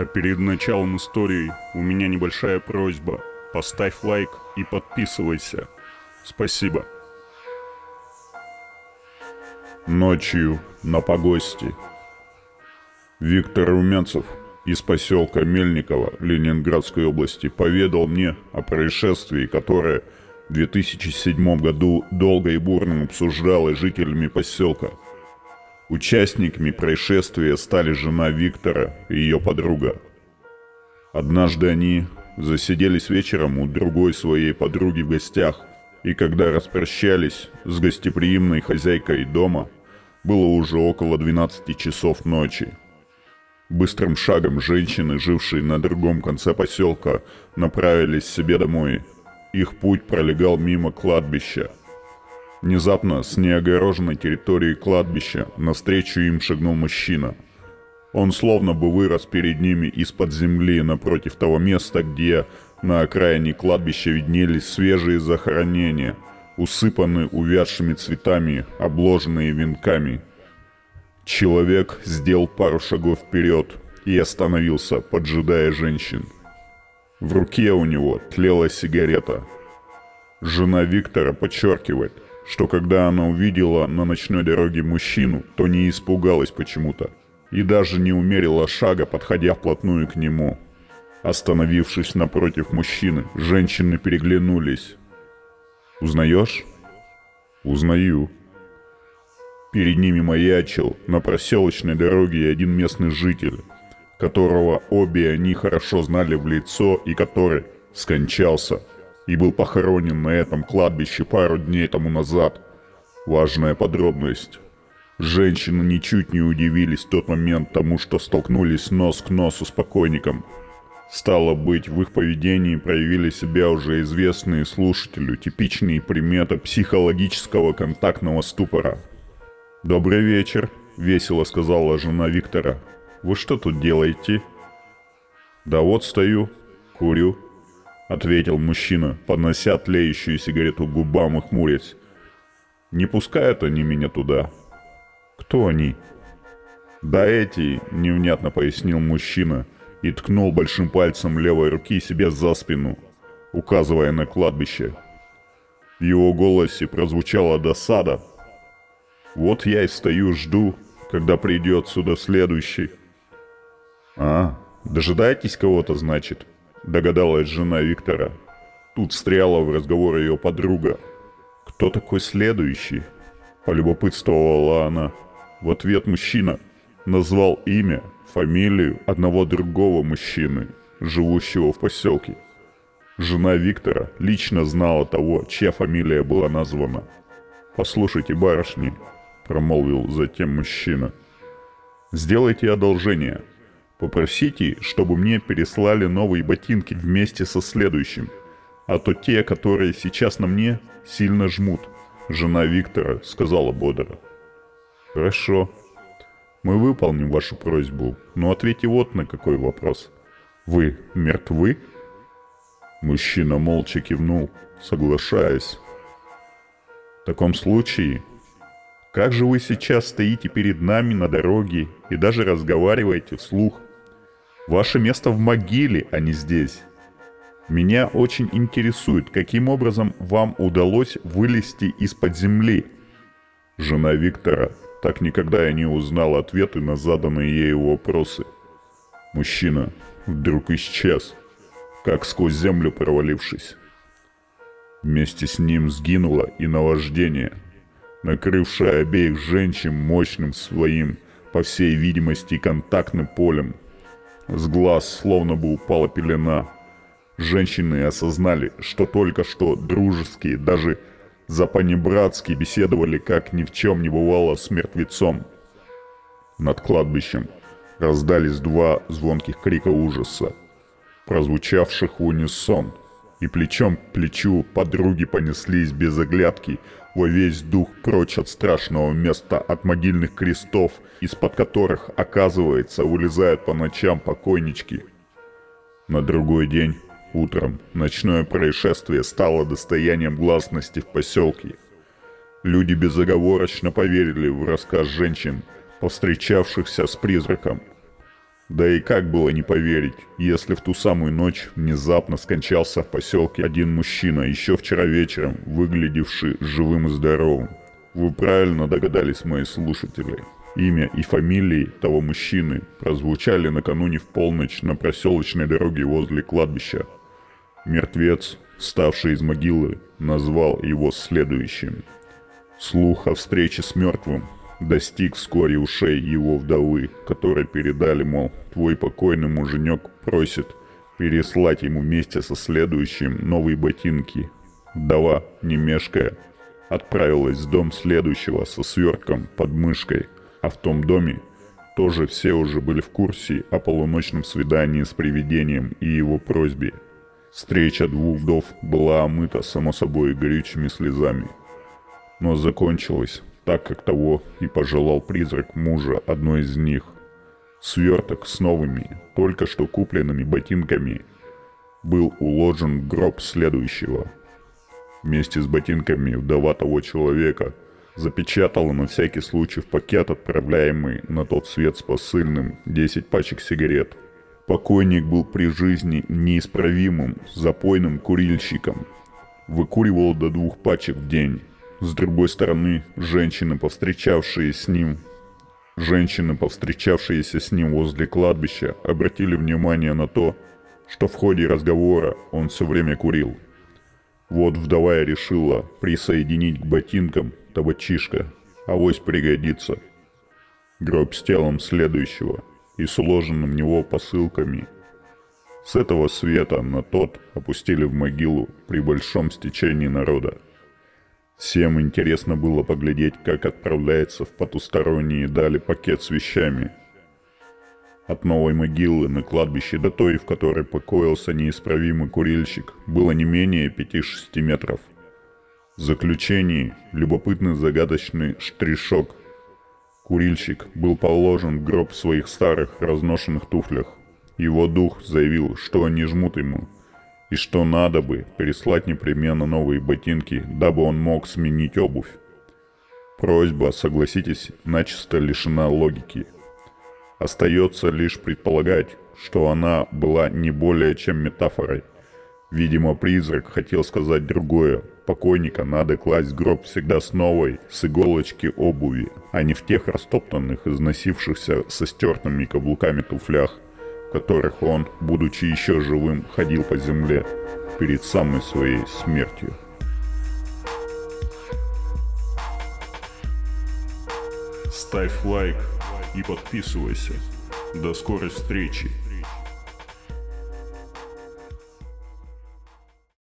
А перед началом истории у меня небольшая просьба. Поставь лайк и подписывайся. Спасибо. Ночью на погосте. Виктор Румянцев из поселка Мельниково Ленинградской области поведал мне о происшествии, которое в 2007 году долго и бурно обсуждалось жителями поселка – Участниками происшествия стали жена Виктора и ее подруга. Однажды они засиделись вечером у другой своей подруги в гостях, и когда распрощались с гостеприимной хозяйкой дома, было уже около 12 часов ночи. Быстрым шагом женщины, жившие на другом конце поселка, направились себе домой. Их путь пролегал мимо кладбища – Внезапно с неогороженной территории кладбища навстречу им шагнул мужчина. Он словно бы вырос перед ними из-под земли напротив того места, где на окраине кладбища виднелись свежие захоронения, усыпанные увядшими цветами, обложенные венками. Человек сделал пару шагов вперед и остановился, поджидая женщин. В руке у него тлела сигарета. Жена Виктора подчеркивает – что когда она увидела на ночной дороге мужчину, то не испугалась почему-то и даже не умерила шага, подходя вплотную к нему. Остановившись напротив мужчины, женщины переглянулись. «Узнаешь?» «Узнаю». Перед ними маячил на проселочной дороге один местный житель, которого обе они хорошо знали в лицо и который скончался – и был похоронен на этом кладбище пару дней тому назад. Важная подробность. Женщины ничуть не удивились в тот момент тому, что столкнулись нос к носу с покойником. Стало быть, в их поведении проявили себя уже известные слушателю типичные приметы психологического контактного ступора. «Добрый вечер», — весело сказала жена Виктора. «Вы что тут делаете?» «Да вот стою, курю», ответил мужчина, поднося тлеющую сигарету к губам и хмурясь. «Не пускают они меня туда». «Кто они?» «Да эти», — невнятно пояснил мужчина и ткнул большим пальцем левой руки себе за спину, указывая на кладбище. В его голосе прозвучала досада. «Вот я и стою, жду, когда придет сюда следующий». «А, дожидаетесь кого-то, значит?» Догадалась жена Виктора. Тут встряла в разговор ее подруга. «Кто такой следующий?» – полюбопытствовала она. В ответ мужчина назвал имя, фамилию одного другого мужчины, живущего в поселке. Жена Виктора лично знала того, чья фамилия была названа. «Послушайте, барышни», – промолвил затем мужчина, – «сделайте одолжение, Попросите, чтобы мне переслали новые ботинки вместе со следующим. А то те, которые сейчас на мне, сильно жмут. Жена Виктора сказала бодро. Хорошо. Мы выполним вашу просьбу, но ответьте вот на какой вопрос. Вы мертвы? Мужчина молча кивнул, соглашаясь. В таком случае, как же вы сейчас стоите перед нами на дороге и даже разговариваете вслух? Ваше место в могиле, а не здесь. Меня очень интересует, каким образом вам удалось вылезти из-под земли. Жена Виктора так никогда и не узнала ответы на заданные ей вопросы. Мужчина вдруг исчез, как сквозь землю провалившись. Вместе с ним сгинуло и наваждение, накрывшее обеих женщин мощным своим, по всей видимости, контактным полем – с глаз словно бы упала пелена. Женщины осознали, что только что дружеские, даже запанибратски беседовали, как ни в чем не бывало, с мертвецом. Над кладбищем раздались два звонких крика ужаса, прозвучавших в унисон, и плечом к плечу подруги понеслись без оглядки во весь дух прочь от страшного места, от могильных крестов, из-под которых, оказывается, вылезают по ночам покойнички. На другой день, утром, ночное происшествие стало достоянием гласности в поселке. Люди безоговорочно поверили в рассказ женщин, повстречавшихся с призраком. Да и как было не поверить, если в ту самую ночь внезапно скончался в поселке один мужчина, еще вчера вечером выглядевший живым и здоровым. Вы правильно догадались, мои слушатели. Имя и фамилии того мужчины прозвучали накануне в полночь на проселочной дороге возле кладбища. Мертвец, ставший из могилы, назвал его следующим. Слух о встрече с мертвым достиг вскоре ушей его вдовы, которые передали, мол, твой покойный муженек просит переслать ему вместе со следующим новые ботинки. Вдова, не мешкая, отправилась в дом следующего со свертком под мышкой, а в том доме тоже все уже были в курсе о полуночном свидании с привидением и его просьбе. Встреча двух вдов была омыта, само собой, горючими слезами. Но закончилась так, как того и пожелал призрак мужа одной из них. Сверток с новыми, только что купленными ботинками был уложен в гроб следующего. Вместе с ботинками вдова того человека запечатала на всякий случай в пакет, отправляемый на тот свет с посыльным, 10 пачек сигарет. Покойник был при жизни неисправимым, запойным курильщиком. Выкуривал до двух пачек в день с другой стороны, женщины, повстречавшие с ним, женщины, повстречавшиеся с ним возле кладбища, обратили внимание на то, что в ходе разговора он все время курил. Вот вдова решила присоединить к ботинкам табачишка, авось пригодится. Гроб с телом следующего и с уложенным в него посылками. С этого света на тот опустили в могилу при большом стечении народа. Всем интересно было поглядеть, как отправляется в потусторонние дали пакет с вещами. От новой могилы на кладбище до той, в которой покоился неисправимый курильщик, было не менее 5-6 метров. В заключении любопытный загадочный штришок. Курильщик был положен в гроб в своих старых разношенных туфлях. Его дух заявил, что они жмут ему – и что надо бы переслать непременно новые ботинки, дабы он мог сменить обувь. Просьба, согласитесь, начисто лишена логики. Остается лишь предполагать, что она была не более чем метафорой. Видимо, призрак хотел сказать другое. Покойника надо класть в гроб всегда с новой, с иголочки обуви, а не в тех растоптанных, износившихся со стертыми каблуками туфлях – которых он, будучи еще живым, ходил по земле перед самой своей смертью. Ставь лайк и подписывайся. До скорой встречи.